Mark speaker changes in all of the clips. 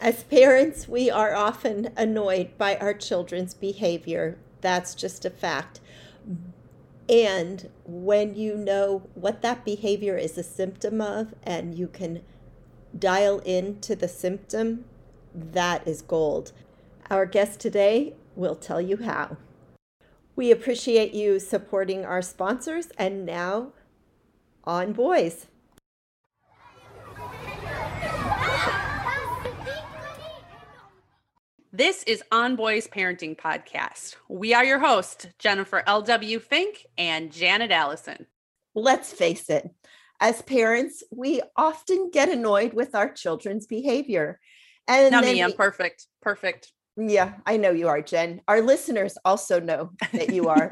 Speaker 1: As parents, we are often annoyed by our children's behavior. That's just a fact. And when you know what that behavior is a symptom of and you can dial into the symptom, that is gold. Our guest today will tell you how. We appreciate you supporting our sponsors and now on boys.
Speaker 2: This is On Boys Parenting Podcast. We are your hosts, Jennifer L.W. Fink and Janet Allison.
Speaker 1: Let's face it, as parents, we often get annoyed with our children's behavior.
Speaker 2: And Not me, I'm perfect. Perfect.
Speaker 1: Yeah, I know you are, Jen. Our listeners also know that you are.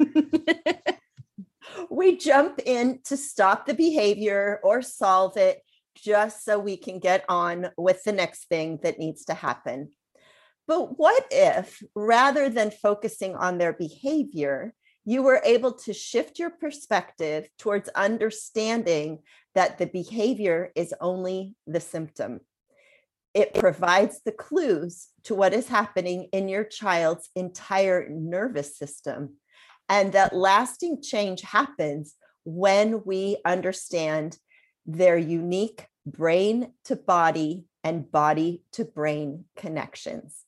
Speaker 1: we jump in to stop the behavior or solve it just so we can get on with the next thing that needs to happen. But what if, rather than focusing on their behavior, you were able to shift your perspective towards understanding that the behavior is only the symptom? It provides the clues to what is happening in your child's entire nervous system. And that lasting change happens when we understand their unique brain to body and body to brain connections.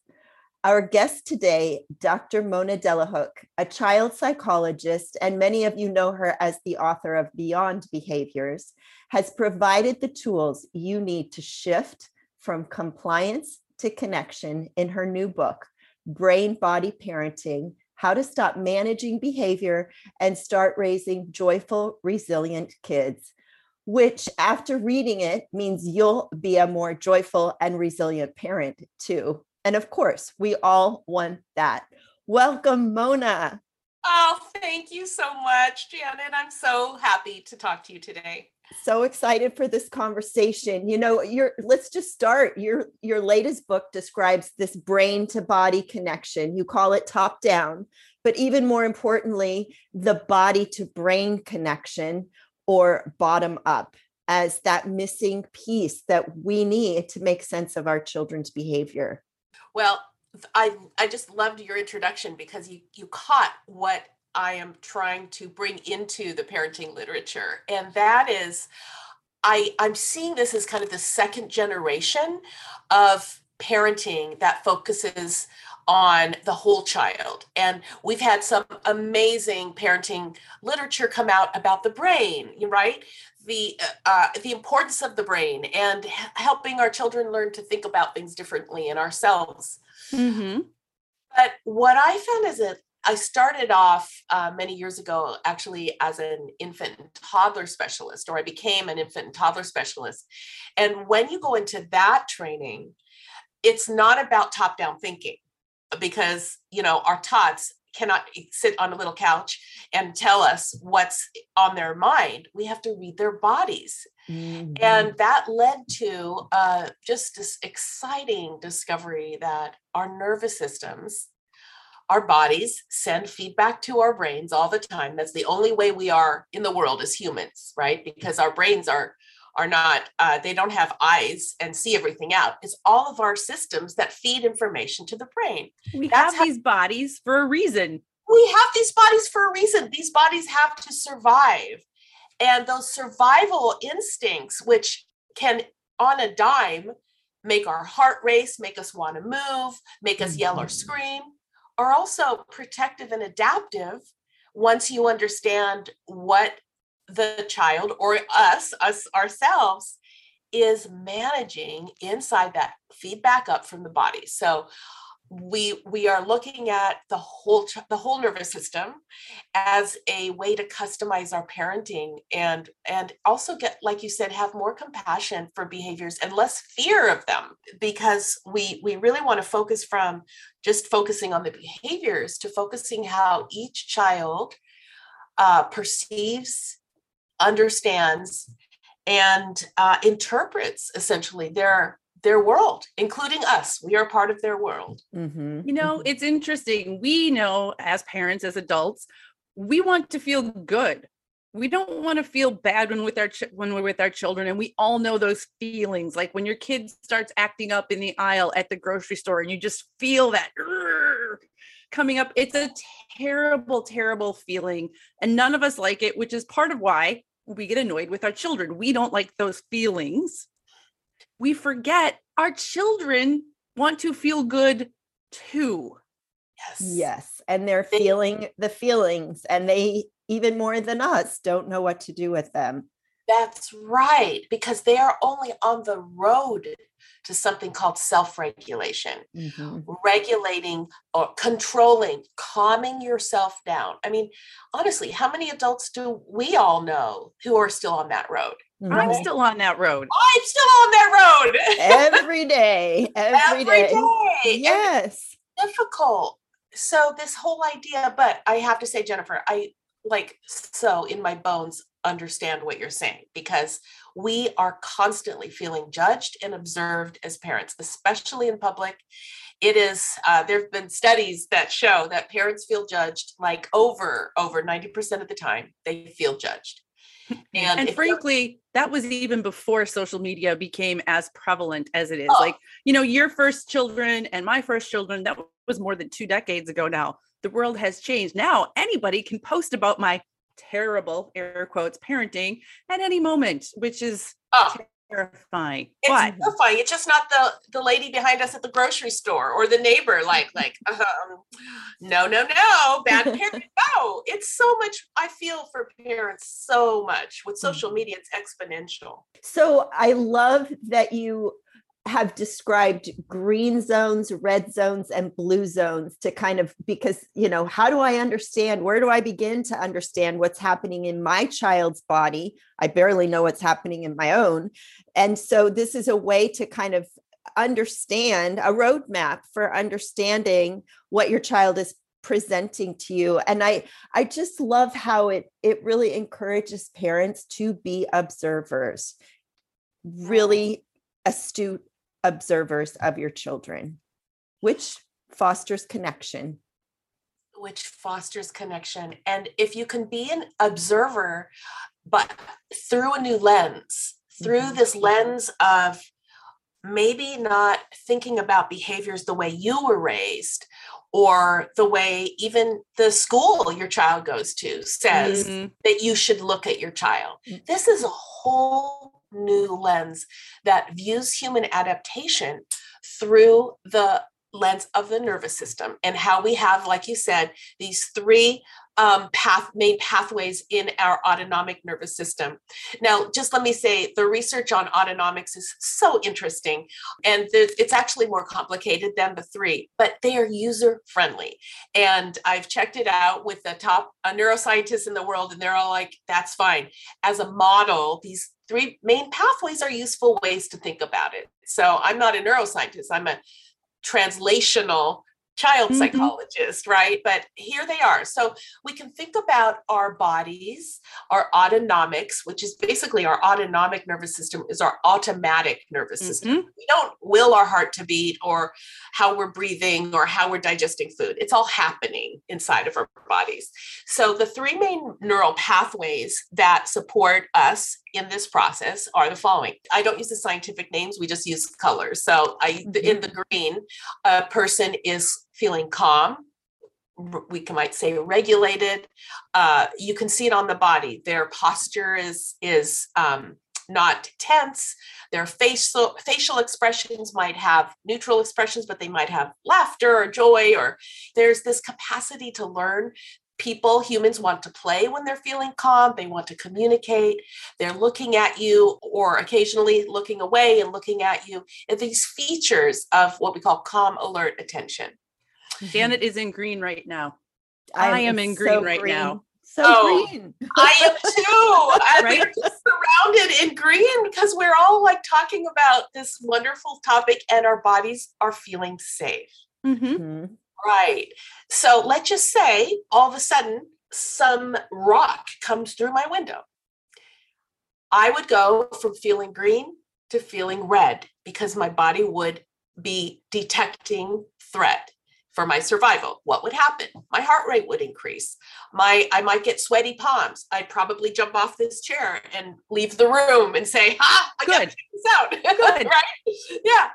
Speaker 1: Our guest today, Dr. Mona Delahooke, a child psychologist, and many of you know her as the author of Beyond Behaviors, has provided the tools you need to shift from compliance to connection in her new book, Brain Body Parenting How to Stop Managing Behavior and Start Raising Joyful, Resilient Kids. Which, after reading it, means you'll be a more joyful and resilient parent too. And of course, we all want that. Welcome, Mona.
Speaker 3: Oh, thank you so much, Janet. I'm so happy to talk to you today.
Speaker 1: So excited for this conversation. You know, your let's just start. Your your latest book describes this brain to body connection. You call it top down, but even more importantly, the body to brain connection or bottom up as that missing piece that we need to make sense of our children's behavior.
Speaker 3: Well, I I just loved your introduction because you you caught what I am trying to bring into the parenting literature, and that is, I I'm seeing this as kind of the second generation of parenting that focuses on the whole child. And we've had some amazing parenting literature come out about the brain, right? The uh, the importance of the brain and helping our children learn to think about things differently in ourselves. Mm-hmm. But what I found is that I started off uh, many years ago actually as an infant and toddler specialist, or I became an infant and toddler specialist. And when you go into that training, it's not about top down thinking because you know our tots cannot sit on a little couch and tell us what's on their mind. We have to read their bodies. Mm-hmm. and that led to uh, just this exciting discovery that our nervous systems our bodies send feedback to our brains all the time. That's the only way we are in the world as humans right? Because our brains are are not uh, they don't have eyes and see everything out. It's all of our systems that feed information to the brain.
Speaker 2: We That's have how, these bodies for a reason
Speaker 3: we have these bodies for a reason these bodies have to survive and those survival instincts which can on a dime make our heart race make us want to move make us yell or mm-hmm. scream are also protective and adaptive once you understand what the child or us, us ourselves, is managing inside that feedback up from the body. So we we are looking at the whole the whole nervous system as a way to customize our parenting and and also get like you said have more compassion for behaviors and less fear of them because we we really want to focus from just focusing on the behaviors to focusing how each child uh, perceives understands and uh, interprets essentially their their world, including us. We are part of their world.
Speaker 2: Mm-hmm. You know, mm-hmm. it's interesting. We know as parents, as adults, we want to feel good. We don't want to feel bad when with our ch- when we're with our children, and we all know those feelings. Like when your kid starts acting up in the aisle at the grocery store, and you just feel that coming up. It's a terrible, terrible feeling, and none of us like it. Which is part of why we get annoyed with our children. We don't like those feelings we forget our children want to feel good too.
Speaker 1: Yes. Yes. And they're feeling the feelings, and they, even more than us, don't know what to do with them.
Speaker 3: That's right, because they are only on the road to something called self regulation, mm-hmm. regulating or controlling, calming yourself down. I mean, honestly, how many adults do we all know who are still on that road?
Speaker 2: Mm-hmm. I'm still on that road.
Speaker 3: I'm still on that road
Speaker 1: every day. Every, every day. day.
Speaker 3: Yes. difficult. So this whole idea, but I have to say, Jennifer, I like so in my bones understand what you're saying because we are constantly feeling judged and observed as parents, especially in public. It is uh, there have been studies that show that parents feel judged like over over 90% of the time they feel judged
Speaker 2: and, and frankly that was even before social media became as prevalent as it is. Oh. like you know your first children and my first children that was more than two decades ago now. The world has changed. Now anybody can post about my terrible air quotes parenting at any moment which is oh terrifying.
Speaker 3: It's but, terrifying. It's just not the the lady behind us at the grocery store or the neighbor. Like like um, no no no bad parent. no, it's so much. I feel for parents so much with social mm-hmm. media. It's exponential.
Speaker 1: So I love that you have described green zones, red zones, and blue zones to kind of because, you know, how do I understand? Where do I begin to understand what's happening in my child's body? I barely know what's happening in my own. And so this is a way to kind of understand a roadmap for understanding what your child is presenting to you and i i just love how it it really encourages parents to be observers really astute observers of your children, which fosters connection.
Speaker 3: Which fosters connection. And if you can be an observer, but through a new lens, through mm-hmm. this lens of maybe not thinking about behaviors the way you were raised or the way even the school your child goes to says mm-hmm. that you should look at your child. Mm. This is a whole new lens that views human adaptation through the lens of the nervous system and how we have like you said these three um, path main pathways in our autonomic nervous system. Now just let me say the research on autonomics is so interesting and it's actually more complicated than the three but they are user friendly and i've checked it out with the top uh, neuroscientists in the world and they're all like that's fine. As a model these three main pathways are useful ways to think about it. So I'm not a neuroscientist, I'm a translational child mm-hmm. psychologist, right? But here they are. So we can think about our bodies, our autonomics, which is basically our autonomic nervous system, is our automatic nervous system. Mm-hmm. We don't will our heart to beat or how we're breathing or how we're digesting food. It's all happening inside of our bodies. So the three main neural pathways that support us in this process are the following. I don't use the scientific names, we just use colors. So I in mm-hmm. the green, a person is feeling calm. We might say regulated. Uh, you can see it on the body. Their posture is is um, not tense. Their facial facial expressions might have neutral expressions, but they might have laughter or joy. Or there's this capacity to learn people, humans want to play when they're feeling calm. They want to communicate. They're looking at you or occasionally looking away and looking at you. And these features of what we call calm, alert attention.
Speaker 2: Janet is in green right now. I, I am in green so right green. now.
Speaker 1: So oh, green.
Speaker 3: I am too. right? We're just surrounded in green because we're all like talking about this wonderful topic and our bodies are feeling safe. Mm-hmm. Mm-hmm. Right. So let's just say all of a sudden some rock comes through my window. I would go from feeling green to feeling red because my body would be detecting threat for my survival. What would happen? My heart rate would increase. My i might get sweaty palms. I'd probably jump off this chair and leave the room and say ha i got to take this out. Good. Right? Yeah.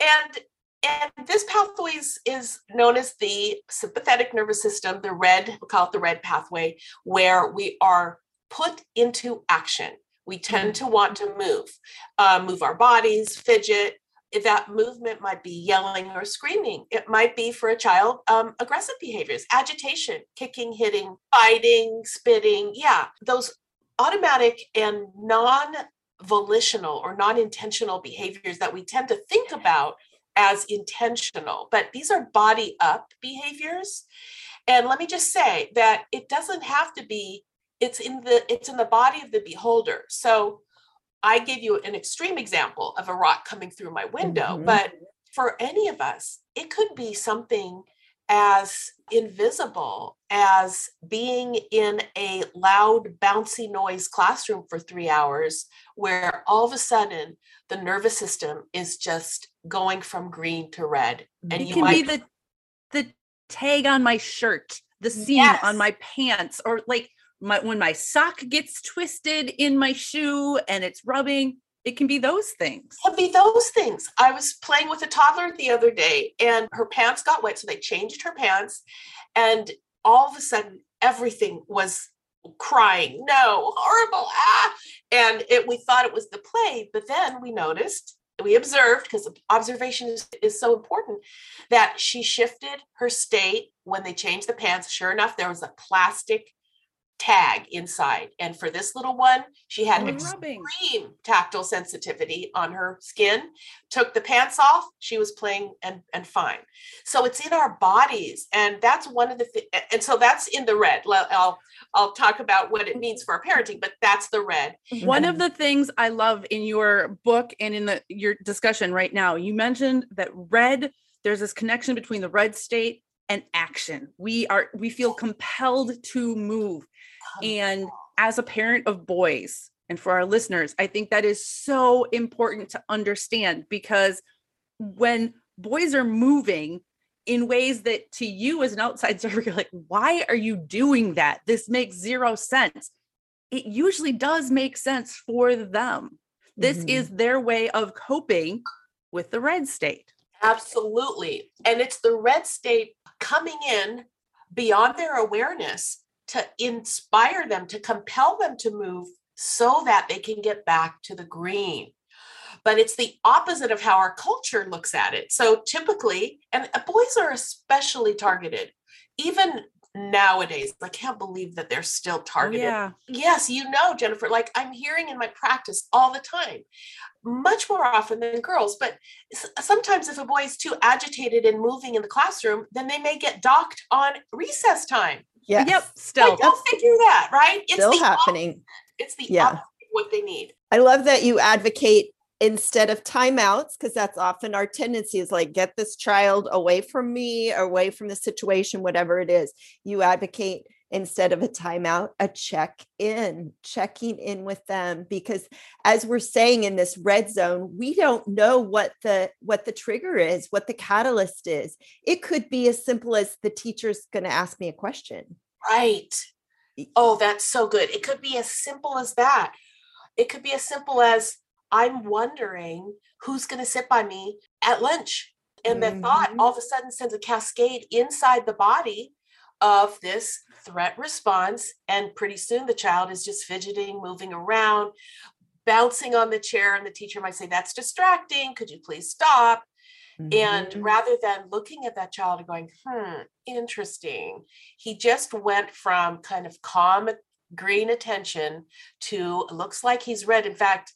Speaker 3: And and this pathway is, is known as the sympathetic nervous system the red we call it the red pathway where we are put into action we tend mm. to want to move uh, move our bodies fidget that movement might be yelling or screaming. It might be for a child um, aggressive behaviors, agitation, kicking, hitting, biting, spitting. Yeah, those automatic and non volitional or non intentional behaviors that we tend to think about as intentional, but these are body up behaviors. And let me just say that it doesn't have to be it's in the it's in the body of the beholder. So I gave you an extreme example of a rock coming through my window, mm-hmm. but for any of us, it could be something as invisible as being in a loud, bouncy noise classroom for three hours, where all of a sudden the nervous system is just going from green to red.
Speaker 2: And it you can might... be the the tag on my shirt, the seam yes. on my pants, or like my when my sock gets twisted in my shoe and it's rubbing it can be those things.
Speaker 3: It can be those things. I was playing with a toddler the other day and her pants got wet so they changed her pants and all of a sudden everything was crying no horrible ah! And it we thought it was the play but then we noticed we observed because observation is, is so important that she shifted her state when they changed the pants. Sure enough there was a plastic tag inside. And for this little one, she had oh, extreme rubbing. tactile sensitivity on her skin. Took the pants off, she was playing and, and fine. So it's in our bodies. And that's one of the th- and so that's in the red. I'll I'll talk about what it means for our parenting, but that's the red. Mm-hmm.
Speaker 2: One of mm-hmm. the things I love in your book and in the your discussion right now, you mentioned that red, there's this connection between the red state and action. We are we feel compelled to move and as a parent of boys, and for our listeners, I think that is so important to understand because when boys are moving in ways that to you as an outside observer, you're like, why are you doing that? This makes zero sense. It usually does make sense for them. This mm-hmm. is their way of coping with the red state.
Speaker 3: Absolutely. And it's the red state coming in beyond their awareness to inspire them, to compel them to move so that they can get back to the green. But it's the opposite of how our culture looks at it. So typically, and uh, boys are especially targeted, even nowadays. I can't believe that they're still oh, targeted. Yeah. Yes, you know, Jennifer, like I'm hearing in my practice all the time, much more often than girls. But sometimes if a boy is too agitated and moving in the classroom, then they may get docked on recess time.
Speaker 2: Yes. Yep. Still.
Speaker 3: Like, don't figure that, right?
Speaker 1: It's still happening.
Speaker 3: Opposite. It's the yeah. what they need.
Speaker 1: I love that you advocate instead of timeouts because that's often our tendency is like get this child away from me away from the situation whatever it is you advocate instead of a timeout, a check in, checking in with them because as we're saying in this red zone, we don't know what the what the trigger is, what the catalyst is. It could be as simple as the teacher's going to ask me a question.
Speaker 3: Right. Oh, that's so good. It could be as simple as that. It could be as simple as I'm wondering who's going to sit by me at lunch. And mm-hmm. the thought all of a sudden sends a cascade inside the body of this threat response. And pretty soon the child is just fidgeting, moving around, bouncing on the chair. And the teacher might say, That's distracting. Could you please stop? And
Speaker 1: Mhm.
Speaker 3: rather than looking at that child and going, hmm, interesting, he just went from kind of calm green attention to looks like he's red. In fact,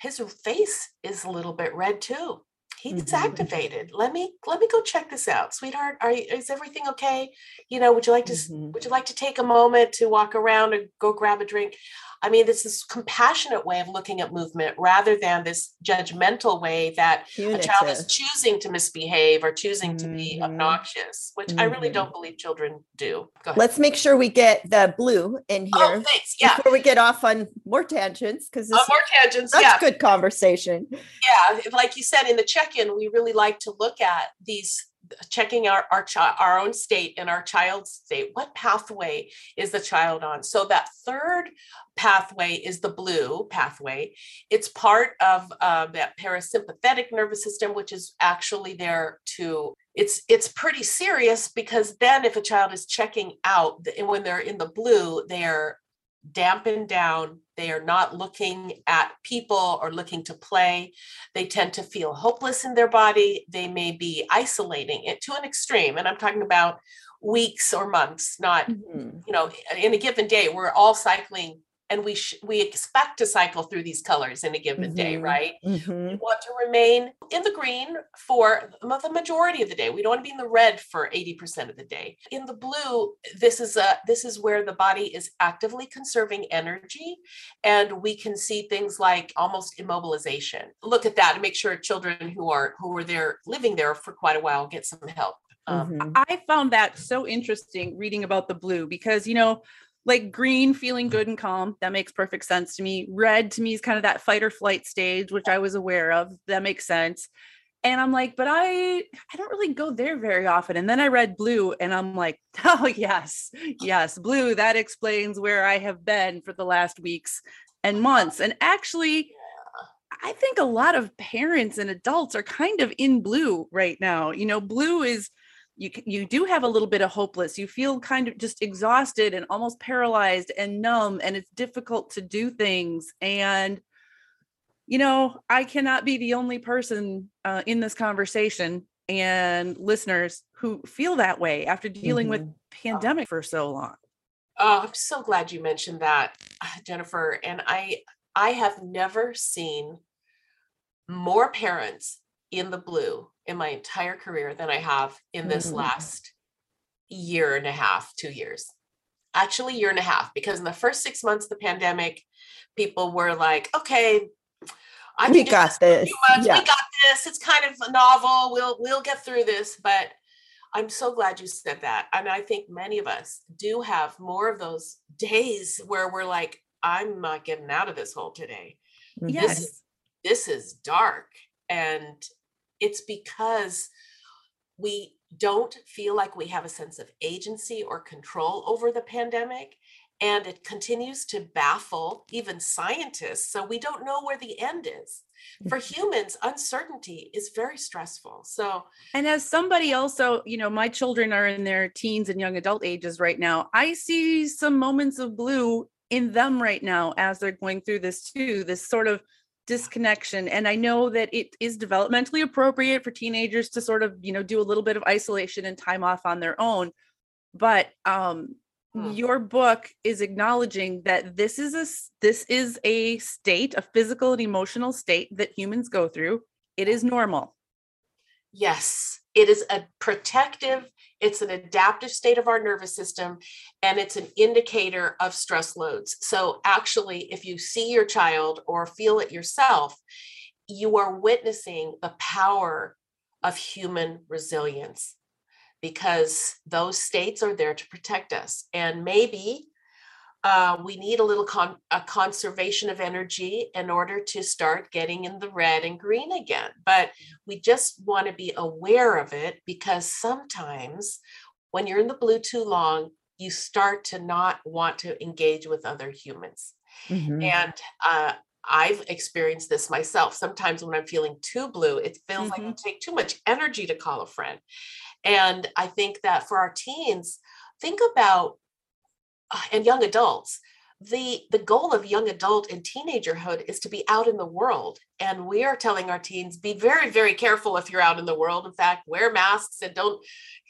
Speaker 3: his face is a little bit red too. He's
Speaker 1: Mhm.
Speaker 3: activated. Let me let me go check this out, sweetheart. Are you, is everything okay? You know, would you like to
Speaker 1: Mhm.
Speaker 3: would you like to take a moment to walk around and go grab a drink? I mean, this is compassionate way of looking at movement rather than this judgmental way that a child is choosing to misbehave or choosing to be
Speaker 1: Mhm.
Speaker 3: obnoxious, which I really
Speaker 1: Mhm.
Speaker 3: don't believe children do. Go ahead.
Speaker 1: Let's make sure we get the blue in
Speaker 3: oh,
Speaker 1: here
Speaker 3: thanks. Yeah.
Speaker 1: before we get off on more tangents because
Speaker 3: Uh, more tangents.
Speaker 1: that's
Speaker 3: yeah.
Speaker 1: good conversation.
Speaker 3: yeah like you said in the check-in we really like to look at these checking our our child our own state and our child's state what pathway is the child on? So that third pathway is the blue pathway. It's part of uh, that parasympathetic nervous system which is actually there to it's it's pretty serious because then if a child is checking out and when they're in the blue they're dampened down they are not looking at people or looking to play they tend to feel hopeless in their body they may be isolating it to an extreme and i'm talking about weeks or months not
Speaker 1: Mhm.
Speaker 3: you know in a given day we're all cycling and we sh- we expect to cycle through these colors in a given day
Speaker 1: Mhm.
Speaker 3: right
Speaker 1: Mhm.
Speaker 3: we want to remain in the green for the majority of the day. We don't want to be in the red for 80% of the day. In the blue, this is a this is where the body is actively conserving energy and we can see things like almost immobilization. Look at that and make sure children who are who are there living there for quite a while get some help. Um,
Speaker 1: Mhm.
Speaker 2: I found that so interesting reading about the blue because, you know, like green feeling good and calm, that makes perfect sense to me. Red to me is kind of that fight or flight stage, which I was aware of. That makes sense. And I'm like, but I I don't really go there very often. And then I read blue and I'm like, oh yes, yes, blue, that explains where I have been for the last weeks and months. And actually, I think a lot of parents and adults are kind of in blue right now. You know, blue is you you do have a little bit of hopeless. You feel kind of just exhausted and almost paralyzed and numb and it's difficult to do things and you know, I cannot be the only person uh, in this conversation and listeners who feel that way after dealing with
Speaker 1: Mhm.
Speaker 2: pandemic for so long.
Speaker 3: Oh, I'm so glad you mentioned that, Jennifer. And I I have never seen more parents in the blue in my entire career than I have in this
Speaker 1: Mm.
Speaker 3: last year and a half, two years. Actually, year and a half, because in the first six months of the pandemic, people were like, okay, I
Speaker 1: We got
Speaker 3: this
Speaker 1: this. Yeah.
Speaker 3: We got this. It's kind of a novel. We'll we'll get through this. But I'm so glad you said that. And I think many of us do have more of those days where we're like, I'm not getting out of this hole today.
Speaker 2: Yes.
Speaker 3: This is dark. And it's because we don't feel like we have a sense of agency or control over the pandemic. And it continues to baffle even scientists. So we don't know where the end is. For mm-hmm. humans, uncertainty is very stressful. So
Speaker 2: And as somebody also, you know, my children are in their teens and young adult ages right now. I see some moments of blue in them right now as they're going through this too, this sort of disconnection. And I know that it is developmentally appropriate for teenagers to sort of, you know, do a little bit of isolation and time off on their own. But um
Speaker 3: Hmm.
Speaker 2: your book is acknowledging that this is a this is a state, a physical and emotional state that humans go through. It is normal.
Speaker 3: Yes, it is a protective, it's an adaptive state of our nervous system, and it's an indicator of stress loads. So, actually, if you see your child or feel it yourself, you are witnessing the power of human resilience because those states are there to protect us. And maybe uh, we need a little con- a conservation of energy in order to start getting in the red and green again. But we just want to be aware of it because sometimes when you're in the blue too long, you start to not want to engage with other humans.
Speaker 1: Mhm.
Speaker 3: And uh, I've experienced this myself. Sometimes when I'm feeling too blue, it feels like it take too much energy to call a friend. And I think that for our teens, think about and young adults, the the goal of young adult and teenagerhood is to be out in the world and we are telling our teens be very very careful if you're out in the world. In fact wear masks and don't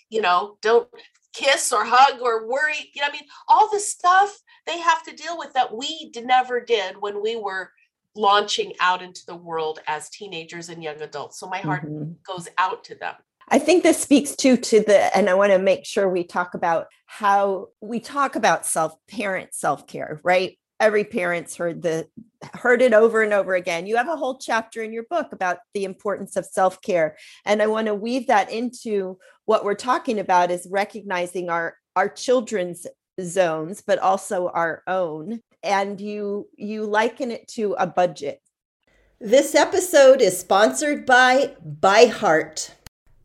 Speaker 3: you know don't kiss or hug or worry. You know i mean? All the stuff they have to deal with that we never did when we were launching out into the world as teenagers and young adults. So my heart mm-hmm. goes out to them
Speaker 1: I think this speaks too to the, and I want to make sure we talk about how we talk about self parent self care, right? Every parent's heard the heard it over and over again. You have a whole chapter in your book about the importance of self care, and I want to weave that into what we're talking about is recognizing our our children's zones, but also our own. And you you liken it to a budget.
Speaker 4: This episode is sponsored by ByHeart.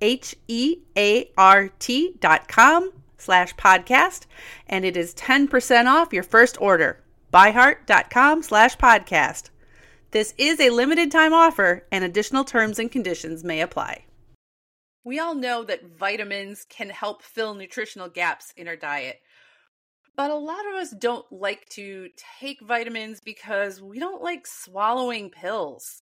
Speaker 2: H-E-A-R-T dot com slash podcast, and it is 10% off your first order. Byheart.com slash podcast. This is a limited time offer, and additional terms and conditions may apply. We all know that vitamins can help fill nutritional gaps in our diet. But a lot of us don't like to take vitamins because we don't like swallowing pills.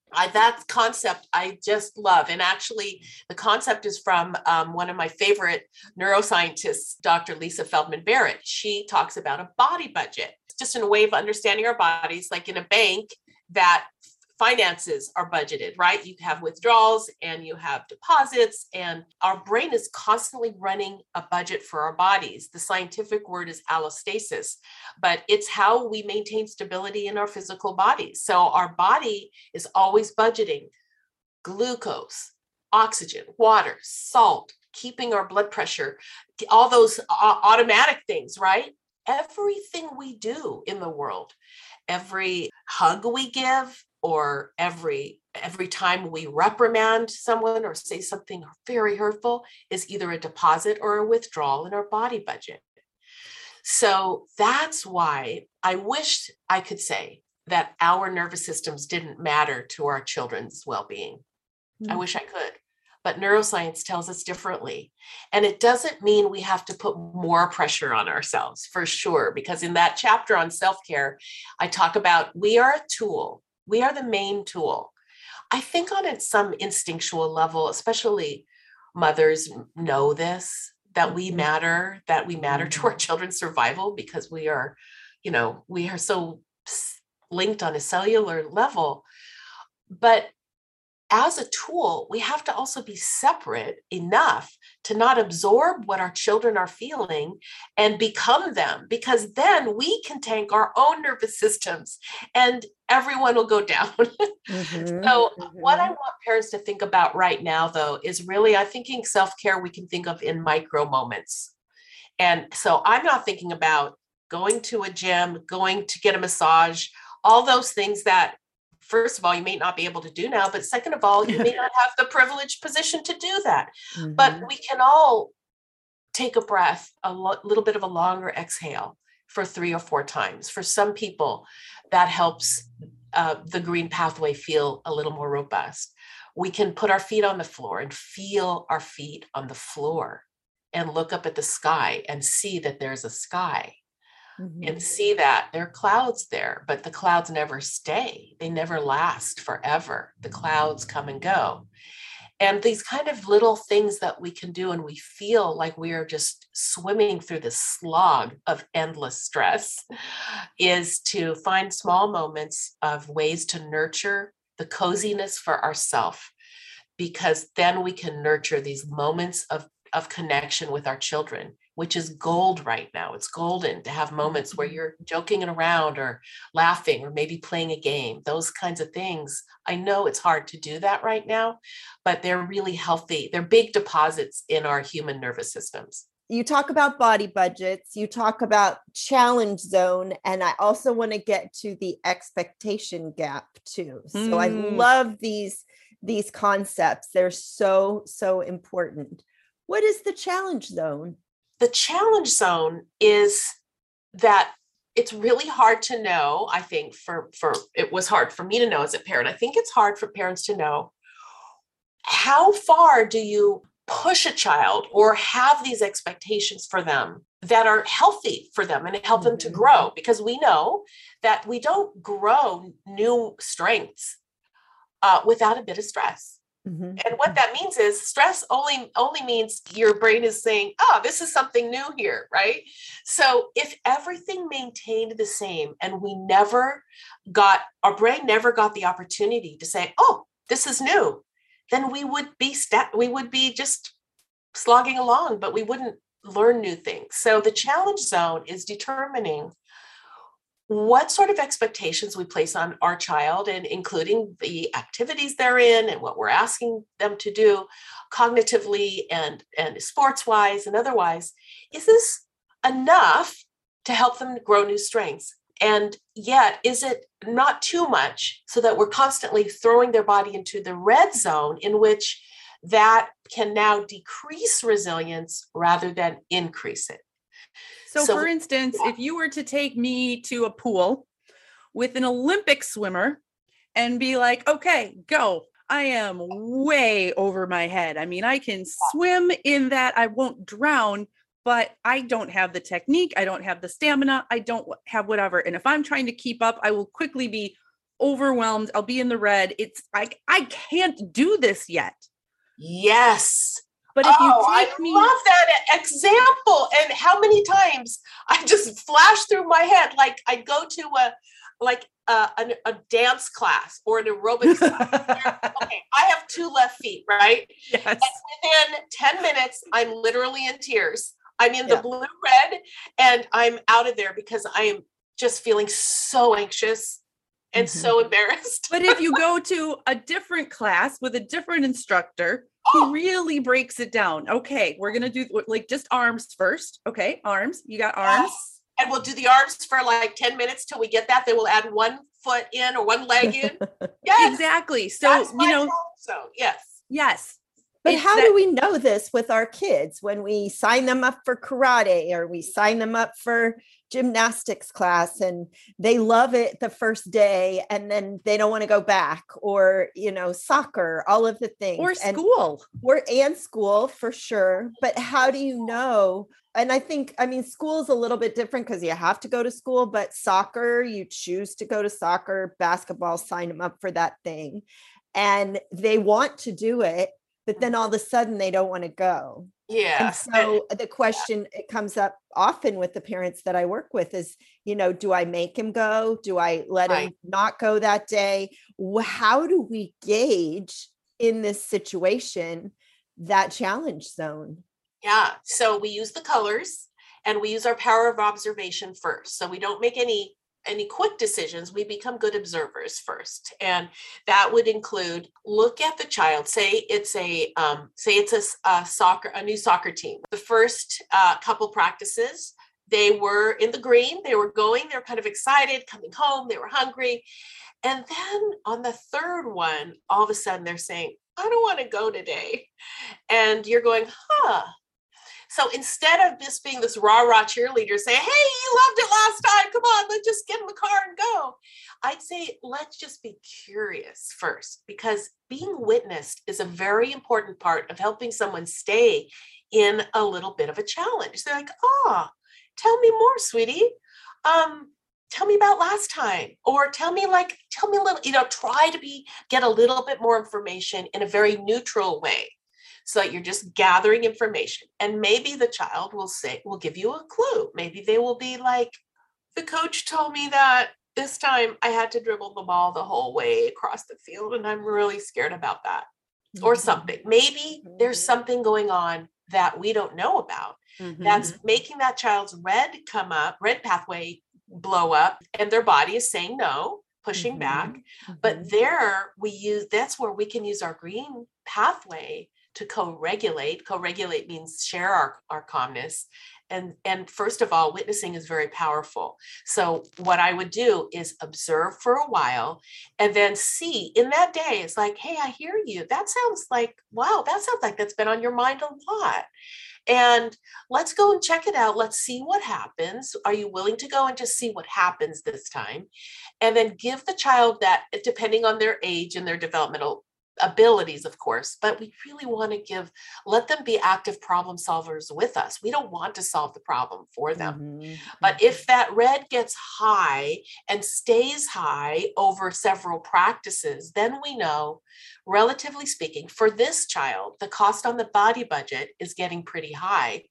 Speaker 3: I, that concept I just love. And actually, the concept is from um, one of my favorite neuroscientists, Dr. Lisa Feldman Barrett. She talks about a body budget. It's just in a way of understanding our bodies, like in a bank that finances are budgeted, right? You have withdrawals and you have deposits, and our brain is constantly running a budget for our bodies. The scientific word is allostasis, but it's how we maintain stability in our physical bodies. So our body is always budgeting glucose, oxygen, water, salt, keeping our blood pressure, all those uh, automatic things, right? Everything we do in the world, every hug we give, or every every time we reprimand someone or say something very hurtful is either a deposit or a withdrawal in our body budget so that's why i wish i could say that our nervous systems didn't matter to our children's well-being mm-hmm. i wish i could but neuroscience tells us differently. And it doesn't mean we have to put more pressure on ourselves for sure, because in that chapter on self care, I talk about we are a tool we are the main tool. I think on some instinctual level, especially mothers know this, that we
Speaker 1: Mhm.
Speaker 3: matter, that we matter to our
Speaker 1: Mhm.
Speaker 3: children's survival because we are, you know, we are so linked on a cellular level. But as a tool, we have to also be separate enough to not absorb what our children are feeling and become them, because then we can tank our own nervous systems and everyone will go down.
Speaker 1: Mhm,
Speaker 3: So, what I
Speaker 1: mhm.
Speaker 3: want parents to think about right now, though, is really I'm thinking self care we can think of in micro moments. And so, I'm not thinking about going to a gym, going to get a massage, all those things that, first of all, you may not be able to do now, but second of all, you may not have the privileged position to do that. But
Speaker 1: Mhm.
Speaker 3: we can all take a breath, a lo- little bit of a longer exhale for three or four times. For some people, that helps uh, the green pathway feel a little more robust. We can put our feet on the floor and feel our feet on the floor and look up at the sky and see that there's a sky
Speaker 1: Mhm.
Speaker 3: and see that there are clouds there, but the clouds never stay. They never last forever. The clouds come and go. And these kind of little things that we can do, and we feel like we are just swimming through the slog of endless stress, is to find small moments of ways to nurture the coziness for ourself, because then we can nurture these moments of, of connection with our children which is gold right now. It's golden to have moments where you're joking around or laughing or maybe playing a game, those kinds of things. I know it's hard to do that right now, but they're really healthy. They're big deposits in our human nervous systems.
Speaker 1: you talk about body budgets, you talk about challenge zone, and I also want to get to the expectation gap too. So I
Speaker 2: Mm.
Speaker 1: love these these concepts. They're so so important. What is the challenge zone?
Speaker 3: The challenge zone is that it's really hard to know i think for for it was hard for me to know as a parent. I think it's hard for parents to know how far do you push a child or have these expectations for them that are healthy for them and help them to
Speaker 1: Mhm.
Speaker 3: grow. Because we know that we don't grow new strengths uh, without a bit of stress
Speaker 1: Mhm.
Speaker 3: and what that means is stress only only means your brain is saying oh this is something new here right so if everything maintained the same and we never got our brain never got the opportunity to say oh this is new then we would be sta- we would be just slogging along but we wouldn't learn new things so the challenge zone is determining what sort of expectations we place on our child and including the activities they're in and what we're asking them to do cognitively and and sports wise and otherwise is this enough to help them grow new strengths? And yet is it not too much so that we're constantly throwing their body into the red zone in which that can now decrease resilience rather than increase it
Speaker 2: So,
Speaker 3: So-
Speaker 2: for instance,
Speaker 3: yeah.
Speaker 2: if you were to take me to a pool with an Olympic swimmer and be like, okay, go. I am way over my head. I mean, I can swim in that I won't drown, but I don't have the technique. I don't have the stamina. I don't have whatever. And if I'm trying to keep up, I will quickly be overwhelmed. I'll be in the red. It's like, I can't do this yet.
Speaker 3: yes
Speaker 2: But if
Speaker 3: oh,
Speaker 2: you
Speaker 3: I
Speaker 2: me
Speaker 3: love that example. And how many times I just flash through my head, like I go to a like a, a, a dance class or an aerobics class. okay, I have two left feet, right?
Speaker 2: yes.
Speaker 3: Within 10 minutes, I'm literally in tears. I'm in the
Speaker 1: Yeah.
Speaker 3: blue red and I'm out of there because I am just feeling so anxious and
Speaker 1: Mhm.
Speaker 3: so embarrassed.
Speaker 2: But if you go to a different class with a different instructor
Speaker 3: Oh.
Speaker 2: who really breaks it down, okay, we're going to do like just arms first. Okay, arms. You got arms.
Speaker 3: Yes. And we'll do the arms for like 10 minutes till we get that. Then we'll add one foot in or one leg in. Yes.
Speaker 2: Exactly. So,
Speaker 3: That's
Speaker 2: you
Speaker 3: my
Speaker 2: know,
Speaker 3: So yes.
Speaker 2: yes.
Speaker 1: But
Speaker 2: It's
Speaker 1: how
Speaker 2: that-
Speaker 1: do we know this with our kids when we sign them up for karate or we sign them up for gymnastics class and they love it the first day and then they don't want to go back or you know soccer all of the things
Speaker 2: Or
Speaker 1: and
Speaker 2: school.
Speaker 1: or and school for sure but how do you know and i think i mean school's a little bit different because you have to go to school but soccer you choose to go to soccer basketball sign them up for that thing and they want to do it but then all of a sudden they don't want to go.
Speaker 3: Yeah.
Speaker 1: And so the question it comes up often with the parents that I work with is, you know, do I make him go? Do I let
Speaker 3: Right.
Speaker 1: him not go that day? How do we gauge in this situation that challenge zone?
Speaker 3: Yeah. So we use the colors and we use our power of observation first. So we don't make any any quick decisions. We become good observers first. And that would include look at the child. Say it's a um, say it's a soccer a new soccer team. The first uh, couple practices, they were in the green. They were going. They were kind of excited coming home. They were hungry. And then on the third one, all of a sudden they're saying, I don't want to go today. And you're going, huh. So instead of just being this rah rah cheerleader saying, hey, you loved it last time, come on, let's just get in the car and go. I'd say let's just be curious first, because being witnessed is a very important part of helping someone stay in a little bit of a challenge. They're like, oh, tell me more, sweetie. Um, tell me about last time or tell me like tell me a little you know try to be get a little bit more information in a very neutral way so that you're just gathering information and maybe the child will say will give you a clue maybe they will be like the coach told me that this time i had to dribble the ball the whole way across the field and i'm really scared about that or something maybe there's
Speaker 1: Mhm.
Speaker 3: something going on that we don't know about that's making that child's red come up, red pathway blow up, and their body is saying no, pushing back. But
Speaker 1: Mhm.
Speaker 3: there we use that's where we can use our green pathway to co-regulate. Co-regulate means share our, our calmness. And, and first of all, witnessing is very powerful. So what I would do is observe for a while and then see in that day, it's like, hey, I hear you. That sounds like, wow, that sounds like that's been on your mind a lot. And let's go and check it out. Let's see what happens. Are you willing to go and just see what happens this time? And then give the child that, depending on their age and their developmental abilities, of course, but we really want to give, let them be active problem solvers with us. We don't want to solve the problem for them.
Speaker 1: Mhm.
Speaker 3: But if that red gets high and stays high over several practices, then we know, relatively speaking, for this child, the cost on the body budget is getting pretty high.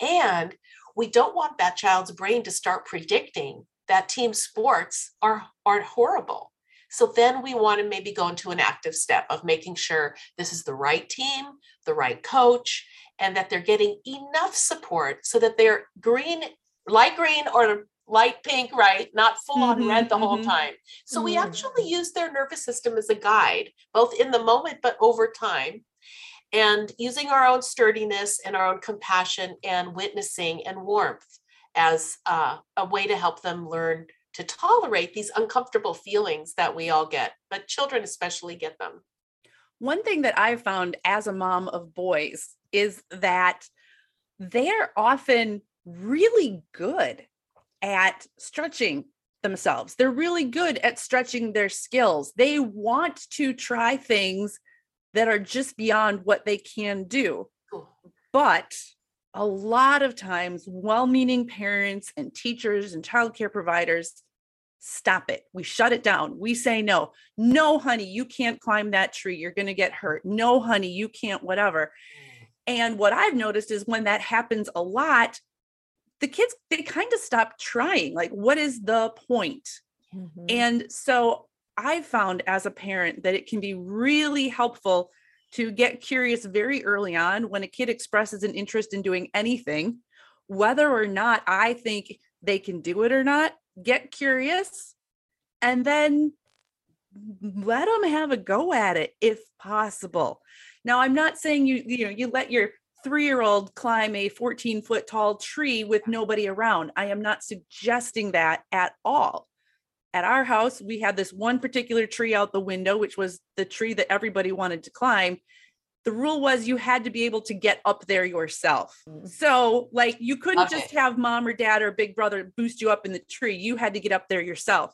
Speaker 3: And we don't want that child's brain to start predicting that team sports are, are horrible. So then we want to maybe go into an active step of making sure this is the right team, the right coach, and that they're getting enough support so that they're green light green or light pink, right? Not full on
Speaker 2: Mhm,
Speaker 3: red the whole
Speaker 2: mhm.
Speaker 3: time. So we
Speaker 1: Mm.
Speaker 3: actually use their nervous system as a guide, both in the moment but over time. And using our own sturdiness and our own compassion and witnessing and warmth as uh, a way to help them learn to tolerate these uncomfortable feelings that we all get, but children especially get them.
Speaker 2: One thing that I've found as a mom of boys is that they're often really good at stretching themselves. They're really good at stretching their skills. They want to try things that are just beyond what they can do.
Speaker 3: Cool.
Speaker 2: But a lot of times, well meaning parents and teachers and childcare providers stop it. We shut it down. We say, no, no, honey, you can't climb that tree. You're going to get hurt. No, honey, you can't, whatever. And what I've noticed is when that happens a lot, the kids, they kind of stop trying. Like, what is the point?
Speaker 1: Mhm.
Speaker 2: And so I found as a parent that it can be really helpful to get curious very early on when a kid expresses an interest in doing anything, whether or not I think they can do it or not, get curious and then let them have a go at it if possible. Now, I'm not saying you, you know, you let your three year old climb a 14 foot tall tree with nobody around. I am not suggesting that at all at our house, we had this one particular tree out the window, which was the tree that everybody wanted to climb. The rule was you had to be able to get up there yourself.
Speaker 1: Mm.
Speaker 2: So, like, you couldn't
Speaker 3: Love
Speaker 2: just have mom or dad or big brother boost you up in the tree. You had to get up there yourself.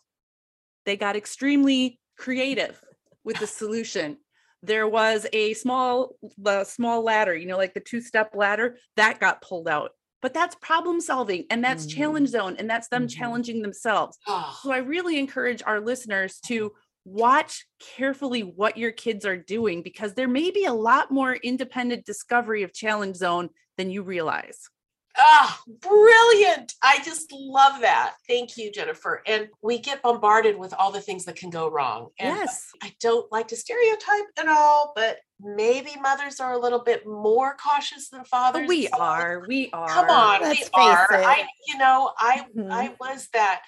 Speaker 2: They got extremely creative with the solution. There was a small, the small ladder, you know, like the two step ladder that got pulled out. But that's problem solving and that's
Speaker 1: Mhm.
Speaker 2: challenge zone and that's them
Speaker 1: Mhm.
Speaker 2: challenging themselves.
Speaker 3: Oh,
Speaker 2: So I really encourage our listeners to watch carefully what your kids are doing because there may be a lot more independent discovery of challenge zone than you realize.
Speaker 3: Ah, oh, brilliant. I just love that. Thank you, Jennifer. And we get bombarded with all the things that can go wrong. And
Speaker 2: yes.
Speaker 3: I don't like to stereotype at all, but maybe mothers are a little bit more cautious than fathers.
Speaker 2: We are. We are.
Speaker 3: Come on, Let's we are. It. I you know, I mm-hmm. I was that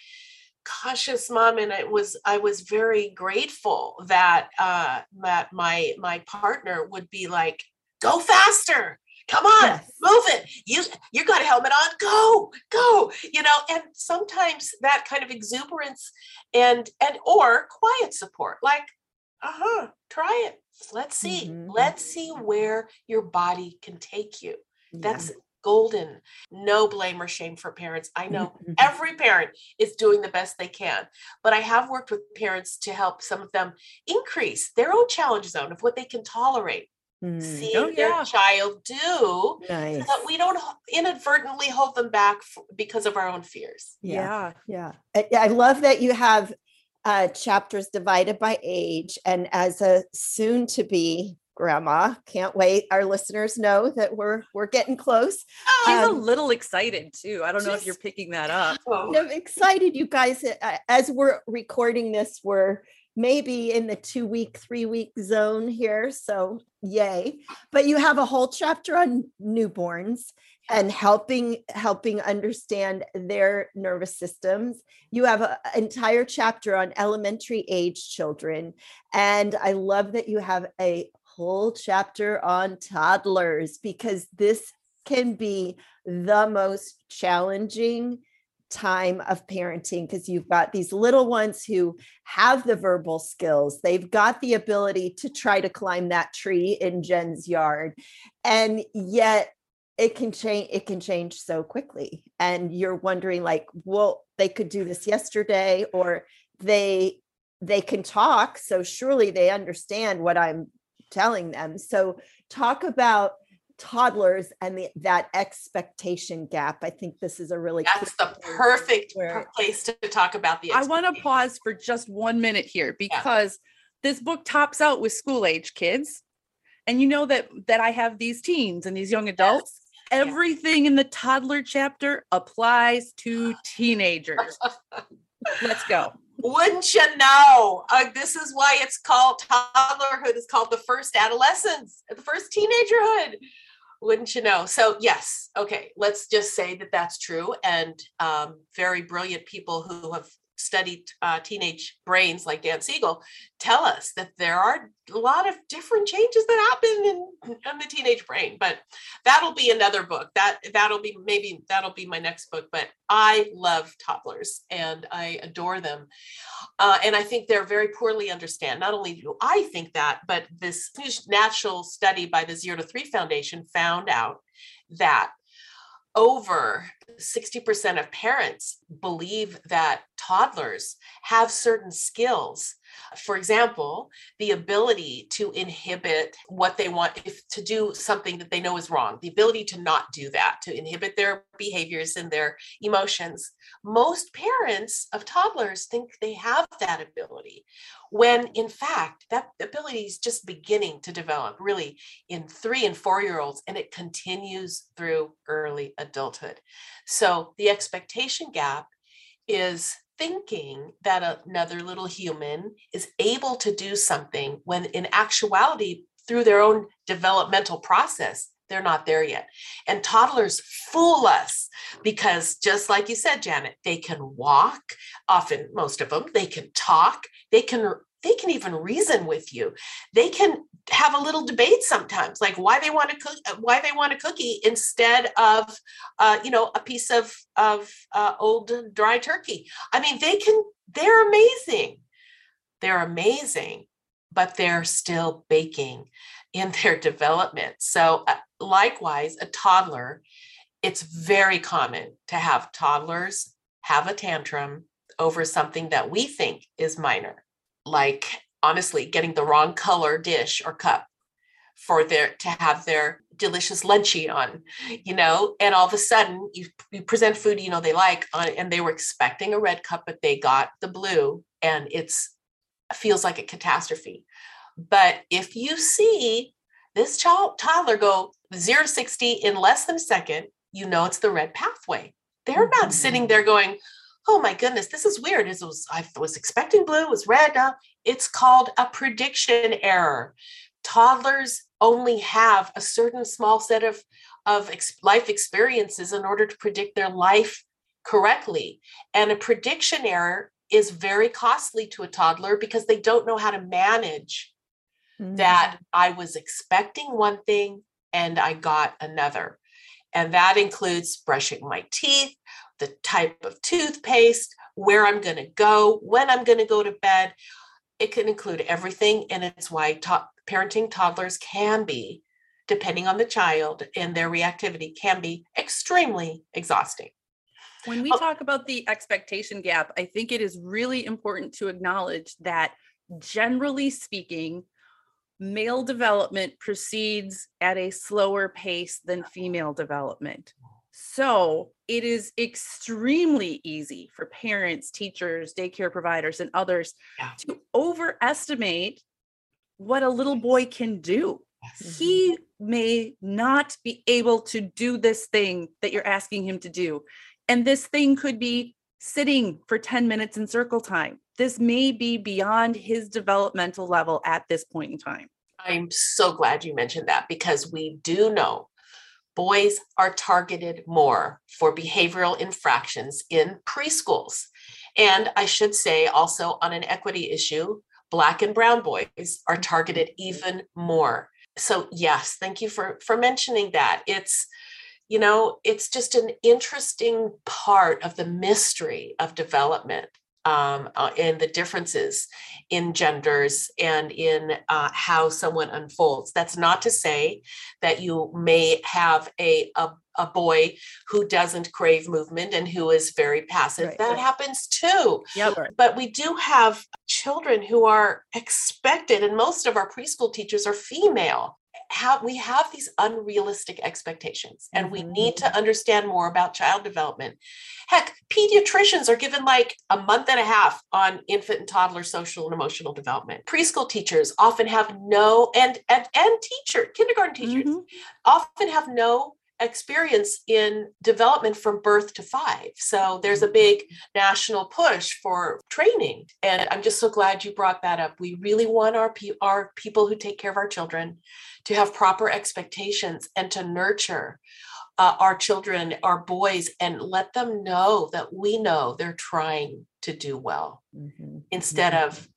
Speaker 3: cautious mom and it was i was very grateful that uh that my my partner would be like go faster come on yes. move it you you got a helmet on go go you know and sometimes that kind of exuberance and and or quiet support like uh-huh try it let's see mm-hmm. let's see where your body can take you yeah. that's golden no blame or shame for parents i know mm-hmm. every parent is doing the best they can but i have worked with parents to help some of them increase their own challenge zone of what they can tolerate mm. see oh, their child do nice. so that we don't inadvertently hold them back because of our own fears.
Speaker 1: Yeah. Yeah. yeah. I love that you have uh, chapters divided by age. And as a soon to be grandma can't wait our listeners know that we're we're getting close
Speaker 2: she's um, a little excited too i don't know if you're picking that up
Speaker 1: i'm excited you guys uh, as we're recording this we're maybe in the two week, three week zone here. So, yay. But you have a whole chapter on newborns and helping helping understand their nervous systems you have an entire chapter on elementary age children and i love that you have a whole chapter on toddlers because this can be the most challenging time of parenting because you've got these little ones who have the verbal skills. They've got the ability to try to climb that tree in Jen's yard. And yet it can change it can change so quickly and you're wondering like well they could do this yesterday or they they can talk so surely they understand what i'm telling them so talk about toddlers and the, that expectation gap. I think this is a really
Speaker 3: that's the perfect where, place to talk about the.
Speaker 2: I want to pause for just one minute here because yeah. this book tops out with school age kids, and you know that that I have these teens and these young adults. Yes. Everything yeah. in the toddler chapter applies to teenagers. Let's go.
Speaker 3: Wouldn't you know? Uh, this is why it's called toddlerhood. It's called the first adolescence, the first teenagerhood wouldn't you know? So yes okay let's just say that that's true and um, very brilliant people who have studied uh, teenage brains like Dan Siegel tell us that there are a lot of different changes that happen in, in the teenage brain. But that'll be another book. That that'll be maybe that'll be my next book. But I love toddlers and I adore them, uh, and I think they're very poorly understand. Not only do I think that, but this national study by the Zero to Three Foundation found out that over 60% of parents believe that toddlers have certain skills for example, the ability to inhibit what they want if to do something that they know is wrong, the ability to not do that, to inhibit their behaviors and their emotions. Most parents of toddlers think they have that ability, when in fact, that ability is just beginning to develop really in three and four year olds, and it continues through early adulthood. So the expectation gap is thinking that another little human is able to do something when in actuality through their own developmental process they're not there yet. And toddlers fool us because just like you said janet they can walk often most of them they can talk they can they can even reason with you. They can have a little debate sometimes like why they want to cook uh, why they want a cookie instead of uh, you know a piece of of uh, old dry turkey. I mean they can they're amazing. They're amazing but they're still baking in their development. So uh, likewise a toddler it's very common to have toddlers have a tantrum over something that we think is minor like honestly getting the wrong color dish or cup for their to have their delicious lunchy on you know and all of a sudden you, you present food you know they like on, and they were expecting a red cup but they got the blue and it's feels like a catastrophe. But if you see this child toddler go 0 to 60 in less than a second, you know it's the red pathway. They're not sitting
Speaker 1: Mhm.
Speaker 3: there going, "Oh my goodness, this is weird." It was I was expecting blue, it was red. Uh, it's called a prediction error. Toddlers only have a certain small set of of ex- life experiences in order to predict their life correctly. And a prediction error is very costly to a toddler because they don't know how to manage that I was expecting one thing and I got another. And that includes brushing my teeth, the type of toothpaste, where I'm going to go, when I'm going to go to bed. It can include everything. And it's why to- parenting toddlers can be, depending on the child and their reactivity, can be extremely exhausting.
Speaker 2: When we
Speaker 3: Oh.
Speaker 2: talk about the expectation gap, I think it is really important to acknowledge that generally speaking, male development proceeds at a slower pace than female development. So it is extremely easy for parents, teachers, daycare providers, and others
Speaker 3: Yeah.
Speaker 2: to overestimate what a little boy can do. Mm-hmm. He may not be able to do this thing that you're asking him to do. And this thing could be sitting for 10 minutes in circle time. This may be beyond his developmental level at this point in time.
Speaker 3: I'm so glad you mentioned that because we do know boys are targeted more for behavioral infractions in preschools. And I should say also on an equity issue, Black and Brown boys are mm-hmm. targeted even more. So, yes, thank you for, for mentioning that. It's, you know, it's just an interesting part of the mystery of development um, uh, and the differences in genders and in uh, how someone unfolds. That's not to say that you may have a, a, a boy who doesn't crave movement and who is very passive.
Speaker 1: Right,
Speaker 3: that
Speaker 1: right.
Speaker 3: happens too.
Speaker 2: Yep.
Speaker 3: But we do have children who are expected, and most of our preschool teachers are female. How we have these unrealistic expectations, and we need to understand more about child development. Heck, pediatricians are given like a month and a half on infant and toddler social and emotional development. Preschool teachers often have no, and and, and teacher, kindergarten teachers
Speaker 2: Mhm.
Speaker 3: often have no experience in development from birth to five. So there's a big national push for training. And I'm just so glad you brought that up. We really want our, pe- our people who take care of our children to have proper expectations and to nurture uh, our children, our boys, and let them know that we know they're trying to do well
Speaker 1: Mhm.
Speaker 3: instead of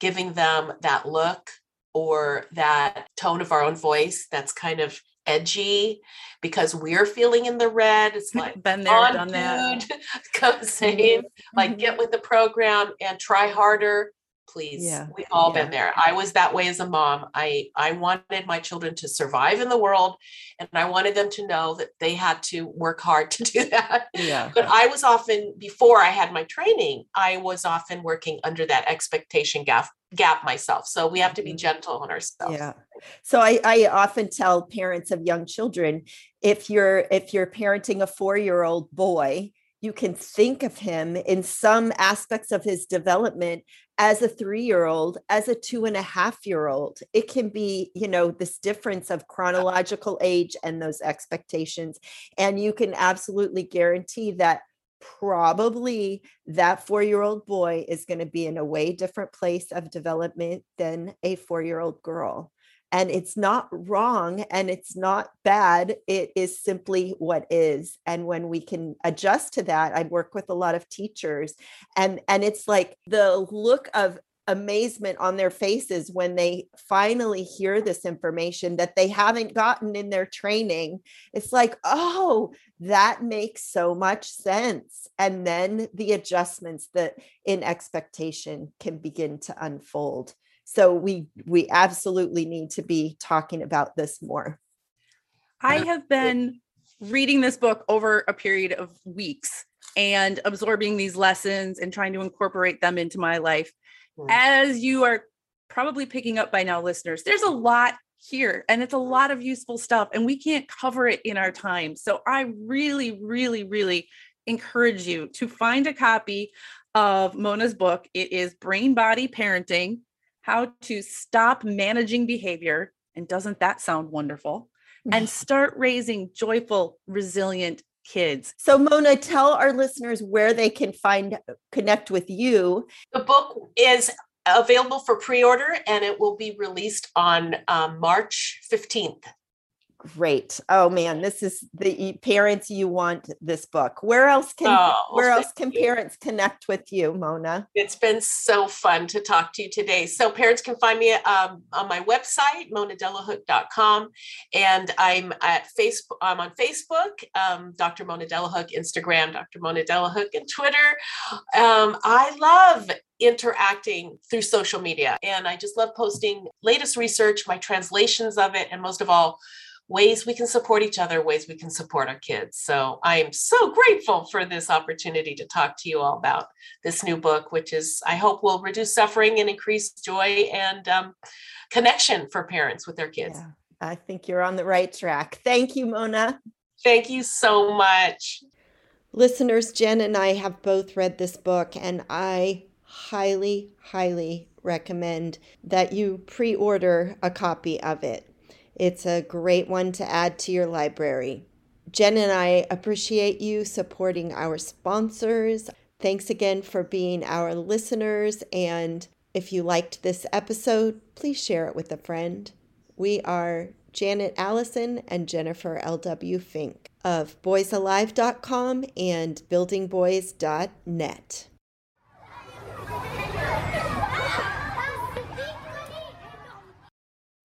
Speaker 3: giving them that look or that tone of our own voice that's kind of edgy because we're feeling in the red. It's like,
Speaker 2: Been there,
Speaker 3: on
Speaker 2: done that.
Speaker 3: dude, come save, like
Speaker 1: Mhm.
Speaker 3: get with the program and try harder. Please,
Speaker 1: Yeah,
Speaker 3: we've all
Speaker 1: yeah.
Speaker 3: been there. I was that way as a mom. I I wanted my children to survive in the world, and I wanted them to know that they had to work hard to do that
Speaker 1: Yeah.
Speaker 3: but I was often before I had my training, I was often working under that expectation gap gap myself. So we have to be
Speaker 1: Mhm.
Speaker 3: gentle on ourselves.
Speaker 1: Yeah. So I, I often tell parents of young children, if you're if you're parenting a four-year-old boy, you can think of him in some aspects of his development as a three-year-old, as a two and a half year old. It can be, you know, this difference of chronological age and those expectations. And you can absolutely guarantee that probably that four year old boy is going to be in a way different place of development than a four year old girl. And it's not wrong and it's not bad. It is simply what is. And when we can adjust to that, I work with a lot of teachers and and it's like the look of amazement on their faces when they finally hear this information that they haven't gotten in their training. It's like, oh, that makes so much sense. And then the adjustments that in expectation can begin to unfold. So we we absolutely need to be talking about this more.
Speaker 2: I have been reading this book over a period of weeks and absorbing these lessons and trying to incorporate them into my life. As you are probably picking up by now, listeners, there's a lot here and it's a lot of useful stuff, and we can't cover it in our time. So I really, really, really encourage you to find a copy of Mona's book. It is Brain Body Parenting How to Stop Managing Behavior. And doesn't that sound wonderful? And start raising joyful, resilient kids.
Speaker 1: So, Mona, tell our listeners where they can find, connect with you.
Speaker 3: The book is available for pre order and it will be released on um, March 15th.
Speaker 1: Great. Oh man, this is the parents you want this book. Where else can
Speaker 3: Oh,
Speaker 1: where else can
Speaker 3: you.
Speaker 1: parents connect with you, Mona?
Speaker 3: It's been so fun to talk to you today. So parents can find me um, on my website, monadelahooke.com. And I'm at Facebook, I'm on Facebook, um, Dr. Mona Delahooke, Instagram, Dr. Mona Delahooke, and Twitter. Um, I love interacting through social media. And I just love posting latest research, my translations of it, and most of all, ways we can support each other, ways we can support our kids. So I am so grateful for this opportunity to talk to you all about this new book, which is, I hope, will reduce suffering and increase joy and um, connection for parents with their kids.
Speaker 1: Yeah, I think you're on the right track. Thank you, Mona.
Speaker 3: Thank you so much.
Speaker 4: Listeners, Jen and I have both read this book, and I highly, highly recommend that you pre order a copy of it. It's a great one to add to your library. Jen and I appreciate you supporting our sponsors. Thanks again for being our listeners. And if you liked this episode, please share it with a friend. We are Janet Allison and Jennifer L.W. Fink of boysalive.com and buildingboys.net.